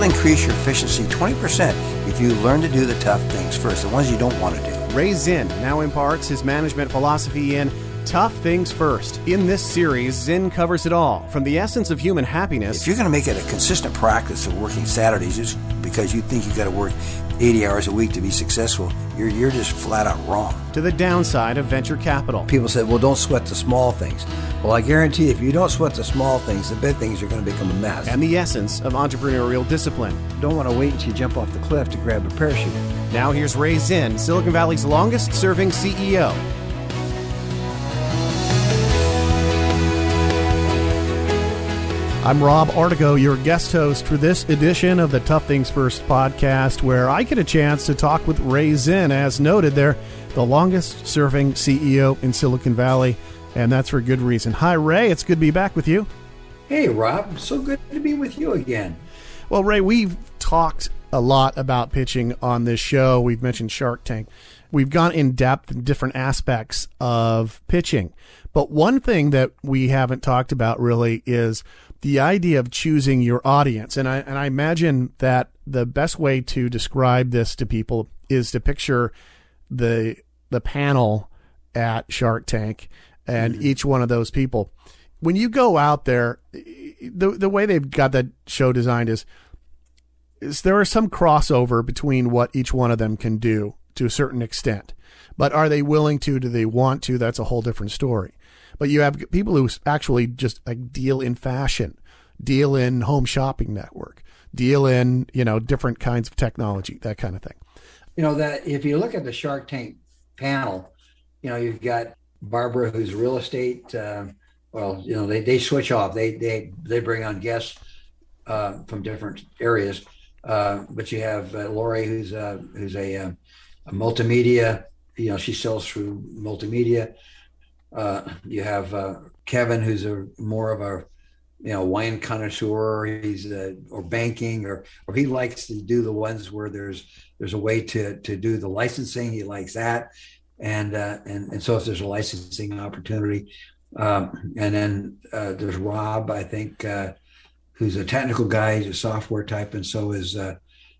will increase your efficiency 20% if you learn to do the tough things first, the ones you don't want to do. Ray Zinn now imparts his management philosophy in Tough Things First. In this series, Zinn covers it all from the essence of human happiness. If you're going to make it a consistent practice of working Saturdays just because you think you've got to work 80 hours a week to be successful, you're, you're just flat out wrong. To the downside of venture capital. People said, well, don't sweat the small things. Well, I guarantee if you don't sweat the small things, the big things are going to become a mess. And the essence of entrepreneurial discipline. Don't want to wait until you jump off the cliff to grab a parachute. Now here's Ray Zinn, Silicon Valley's longest serving CEO. I'm Rob Artigo, your guest host for this edition of the Tough Things First podcast, where I get a chance to talk with Ray Zinn, as noted there, the longest serving CEO in Silicon Valley, and that's for good reason. Hi, Ray. It's good to be back with you. Hey, Rob. So good to be with you again. Well, Ray, we've talked a lot about pitching on this show. We've mentioned Shark Tank. We've gone in depth in different aspects of pitching. But one thing that we haven't talked about really is the idea of choosing your audience. And I, and I imagine that the best way to describe this to people is to picture the, the panel at Shark Tank and mm-hmm. each one of those people. When you go out there, the, the way they've got that show designed is, is there is some crossover between what each one of them can do to a certain extent. But are they willing to? Do they want to? That's a whole different story. But you have people who actually just like deal in fashion, deal in home shopping network, deal in, you know, different kinds of technology, that kind of thing. You know, that if you look at the Shark Tank panel, you know, you've got Barbara, who's real estate. Uh, well, you know, they, they switch off. They they they bring on guests uh, from different areas. Uh, but you have uh, Lori, who's uh, who's a, uh, a multimedia. You know, she sells through multimedia. Uh, you have uh, Kevin, who's a more of a you know wine connoisseur. He's a, or banking, or or he likes to do the ones where there's there's a way to to do the licensing. He likes that, and uh, and and so if there's a licensing opportunity, um, and then uh, there's Rob, I think, uh, who's a technical guy. He's a software type, and so is uh,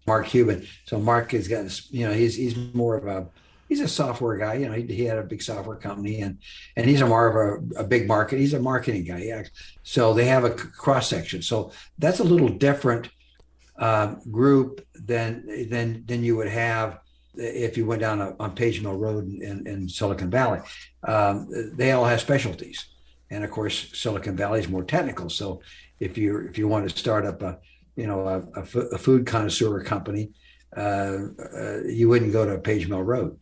Mark Cuban. So Mark has got you know he's he's more of a he's a software guy. You know, he, he had a big software company, and and he's a more of a, a big market. He's a marketing guy. Yeah. So they have a cross section. So that's a little different uh, group than than than you would have if you went down a, on Page Mill Road in, in Silicon Valley. Um, they all have specialties, and of course, Silicon Valley is more technical. So if you if you want to start up a you know a, a food connoisseur company, uh, uh, you wouldn't go to Page Mill Road.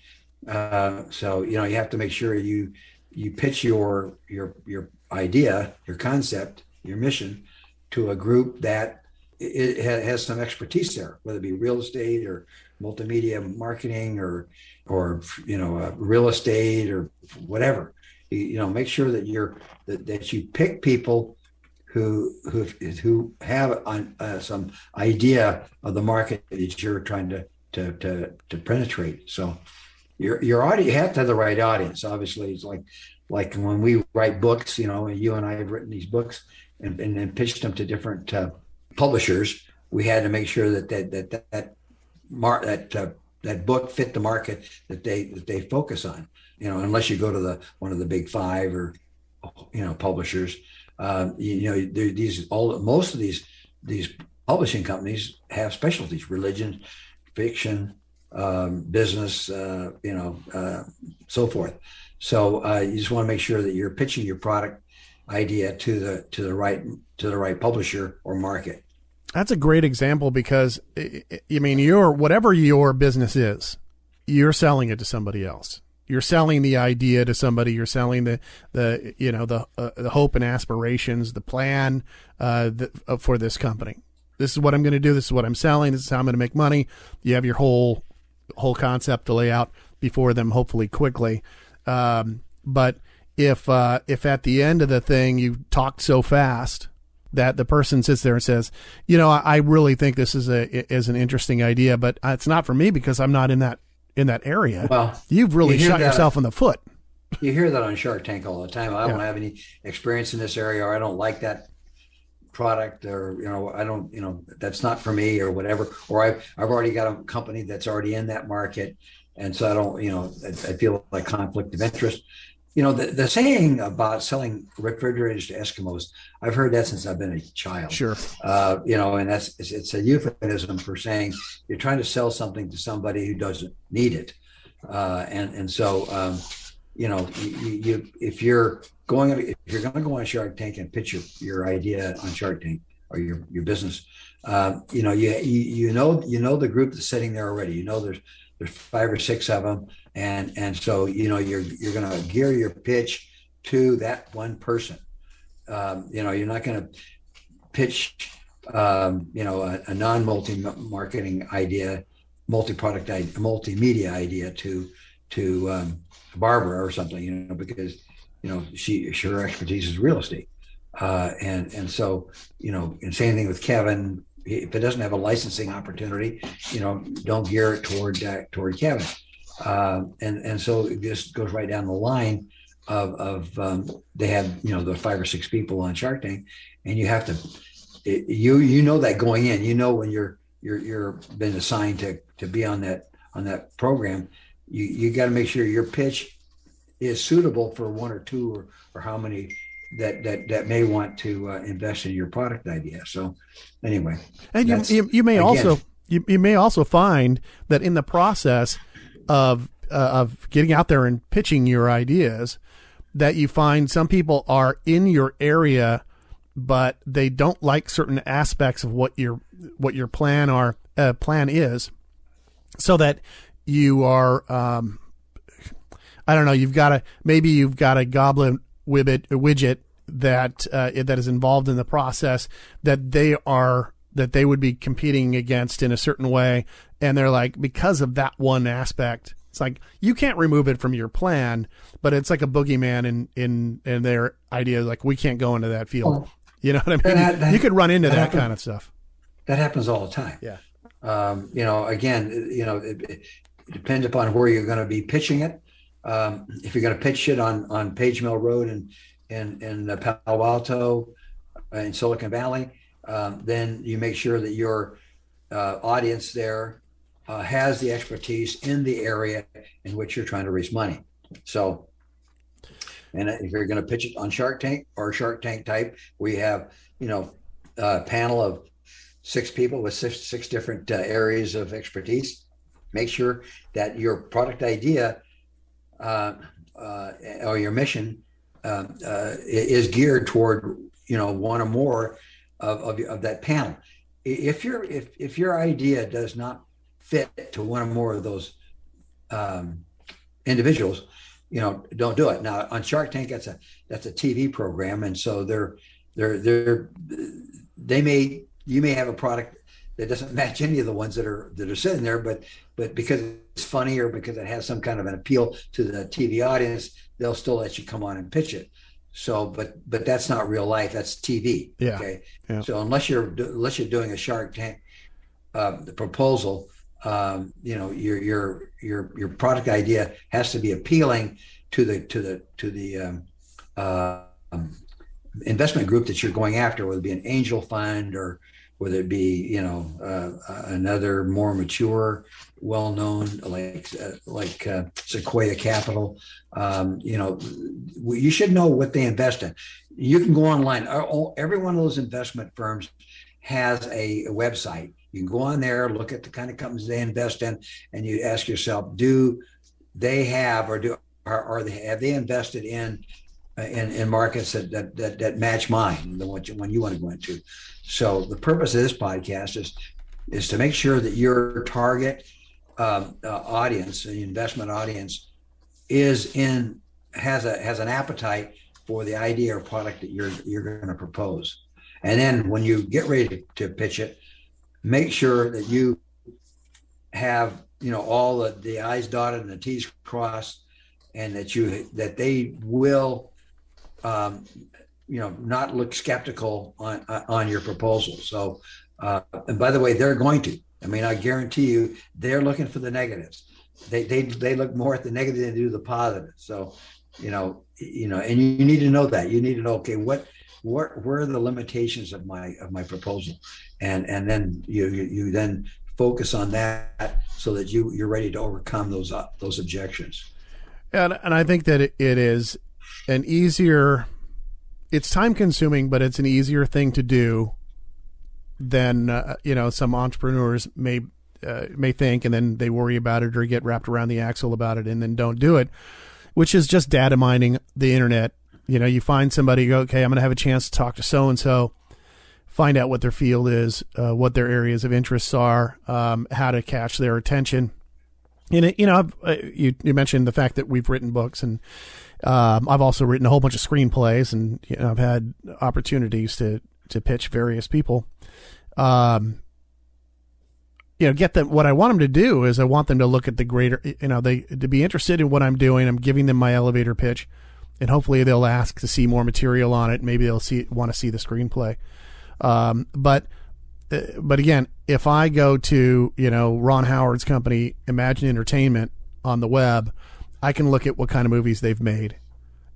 Uh, so you know you have to make sure you you pitch your your your idea, your concept, your mission to a group that it has some expertise there, whether it be real estate or multimedia marketing or or you know uh, real estate or whatever. You, you, know, make sure that you're that, that you pick people who who who have uh, some idea of the market that you're trying to to to, to penetrate. So your your audience you have to have the right audience. Obviously, it's like like when we write books, you know, and you and I have written these books and, and, and pitched them to different uh, publishers. We had to make sure that that that that that, mar- that, uh, that book fit the market that they that they focus on. You know, unless you go to the one of the big five or you know publishers, uh, you, you, know, these all most of these these publishing companies have specialties: religion, fiction, um, business, uh, you know, uh, so forth. So uh, you just want to make sure that you're pitching your product idea to the to the right to the right publisher or market. That's a great example because I mean, your whatever your business is, you're selling it to somebody else. You're selling the idea to somebody. You're selling the the you know the uh, the hope and aspirations, the plan uh, the, uh, for this company. This is what I'm going to do. This is what I'm selling. This is how I'm going to make money. You have your whole whole concept to lay out before them, hopefully quickly. Um, but if uh, if at the end of the thing you talked so fast that the person sits there and says, you know, I, I really think this is a is an interesting idea, but it's not for me because I'm not in that in that area. Well, you've really you shot yourself in the foot. You hear that on Shark Tank all the time. I yeah. don't have any experience in this area, or I don't like that product or you know i don't you know that's not for me or whatever or i've, I've already got a company that's already in that market. And so i don't you know i, I feel like conflict of interest. You know the, the saying about selling refrigerators to eskimos i've heard that since i've been a child. Sure. uh, you know and that's it's, it's a euphemism for saying you're trying to sell something to somebody who doesn't need it. Uh, and and so um, you know you, you if you're going if you're going to go on Shark Tank and pitch your, your idea on Shark Tank or your your business, uh, you know you, you know you know the group that's sitting there already. You know there's there's five or six of them, and and so you know you're you're going to gear your pitch to that one person. Um, you know you're not going to pitch um, you know a, a non multi marketing idea, multi product multimedia idea to to um, Barbara or something, you know, because you know she her expertise is real estate, uh, and and so you know, and same thing with Kevin. If it doesn't have a licensing opportunity, you know, don't gear it toward uh, toward Kevin, uh, and and so it just goes right down the line of of um, they have you know the five or six people on Shark Tank, and you have to it, you you know that going in, you know when you're you're you're been assigned to to be on that on that program, you you got to make sure your pitch is suitable for one or two or, or how many that that that may want to uh, invest in your product idea. So anyway, and you, you, you may again, also you, you may also find that in the process of uh, of getting out there and pitching your ideas, that you find some people are in your area, but they don't like certain aspects of what your what your plan are uh, plan is, so that you are um, I don't know. You've got a maybe you've got a goblin widget, widget that uh, that is involved in the process that they are that they would be competing against in a certain way, and they're like because of that one aspect. It's like you can't remove it from your plan, but it's like a boogeyman in in in their idea. Like we can't go into that field. You know what I mean? That, that, you could run into that, that happens, kind of stuff. That happens all the time. Yeah. Um, you know, again, you know, it, it depends upon where you're going to be pitching it um, if you're going to pitch it on on Page Mill Road and in in Palo Alto uh, in Silicon Valley, um, then you make sure that your uh, audience there uh, has the expertise in the area in which you're trying to raise money. So, and if you're going to pitch it on Shark Tank or Shark Tank type, we have you know a panel of six people with six six different uh, areas of expertise. Make sure that your product idea uh, uh, or your mission uh, is geared toward you know one or more of, of, of, that panel. If your if if your idea does not fit to one or more of those um, individuals, you know, don't do it. Now on Shark Tank, that's a that's a TV program, and so they're they're they're they may you may have a product that doesn't match any of the ones that are that are sitting there, but but because it's funny or because it has some kind of an appeal to the TV audience, they'll still let you come on and pitch it. So, but but that's not real life. That's TV. Yeah. Okay. Yeah. So unless you're unless you're doing a Shark Tank uh, proposal, um, you know your your your your product idea has to be appealing to the to the to the um, uh, um, investment group that you're going after, whether it be an angel fund or whether it be you know uh, another more mature, well-known like uh, like uh, Sequoia Capital. Um, you know, you should know what they invest in. You can go online. Every one of those investment firms has a, a website. You can go on there, look at the kind of companies they invest in, and you ask yourself, do they have or do are, are they have they invested in in, in markets that, that, that, that match mine, the one you, one you want to go into. So the purpose of this podcast is is to make sure that your target um, uh, audience, the investment audience, is in has a has an appetite for the idea or product that you're you're going to propose. And then when you get ready to, to pitch it, make sure that you have you know all the, the I's dotted and the T's crossed, and that you that they will um, you know not look skeptical on on your proposal. So, uh, and by the way, they're going to. I mean, I guarantee you, they're looking for the negatives. They they they look more at the negative than they do the positive. So, you know, you know, and you, need to know that. You need to know, okay, what what where are the limitations of my of my proposal, and and then you you, you then focus on that so that you you're ready to overcome those uh, those objections. And and I think that it is an easier. It's time consuming, but it's an easier thing to do than uh, you know some entrepreneurs may uh, may think, and then they worry about it or get wrapped around the axle about it, and then don't do it. Which is just data mining the internet. You know, you find somebody, go, okay, I'm going to have a chance to talk to so and so, find out what their field is, uh, what their areas of interests are, um, how to catch their attention. And it, you know, uh, you you mentioned the fact that we've written books, and um, I've also written a whole bunch of screenplays, and you know, I've had opportunities to to pitch various people. Um, you know, get them. What I want them to do is I want them to look at the greater, you know, they to be interested in what I'm doing. I'm giving them my elevator pitch, and hopefully they'll ask to see more material on it. Maybe they'll see want to see the screenplay. Um, but uh, but again, if I go to you know Ron Howard's company, Imagine Entertainment on the web, I can look at what kind of movies they've made.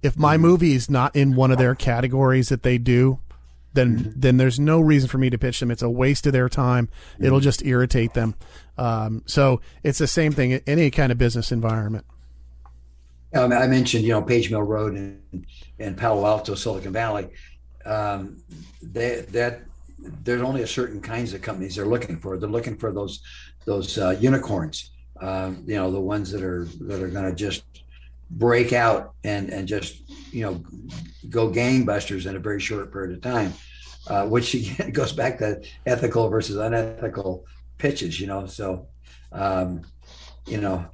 If my movie is not in one of their categories that they do, then mm-hmm. then there's no reason for me to pitch them. It's a waste of their time. Mm-hmm. It'll just irritate them. Um, so it's the same thing in any kind of business environment. Um, I mentioned, you know, Page Mill Road and, and Palo Alto, Silicon Valley. Um, they, that there's only a certain kinds of companies they're looking for. They're looking for those those uh, unicorns. Um, you know, the ones that are that are going to just break out and and just you know go gangbusters in a very short period of time, uh, which again goes back to ethical versus unethical pitches. You know, so um, you know,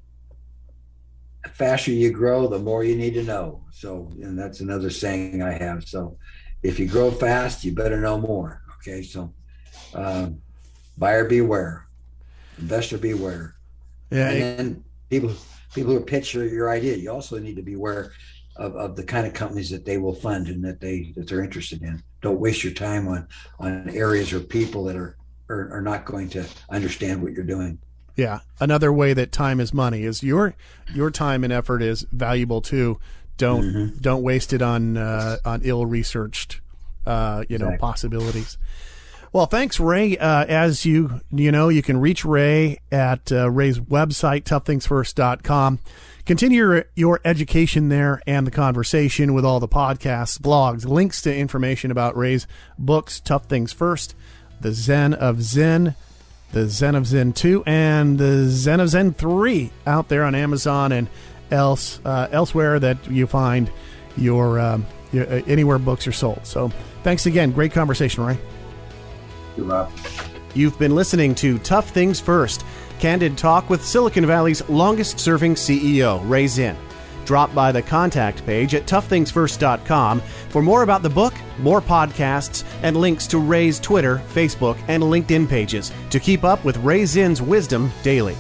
the faster you grow, the more you need to know. So, and that's another saying I have. So, if you grow fast, you better know more. Okay, so um, buyer beware, investor beware. Yeah, and then people people who pitch your, your idea, you also need to be aware of, of the kind of companies that they will fund and that they that they're interested in. Don't waste your time on on areas or people that are are, are not going to understand what you're doing. Yeah, another way that time is money is your your time and effort is valuable too. Don't mm-hmm. don't waste it on uh, on ill researched uh, you exactly. know possibilities. Well, thanks, Ray. Uh, as you you know, you can reach Ray at uh, Ray's website, toughthingsfirst.com. Continue your, your education there and the conversation with all the podcasts, blogs, links to information about Ray's books, Tough Things First, The Zen of Zinn, The Zen of Zinn 2, and The Zen of Zinn 3 out there on Amazon and else uh, elsewhere that you find your, um, your uh, anywhere books are sold. So thanks again. Great conversation, Ray you, Rob. You've been listening to Tough Things First, candid talk with Silicon Valley's longest serving CEO, Ray Zinn. Drop by the contact page at toughthingsfirst.com for more about the book, more podcasts, and links to Ray's Twitter, Facebook, and LinkedIn pages to keep up with Ray Zinn's wisdom daily.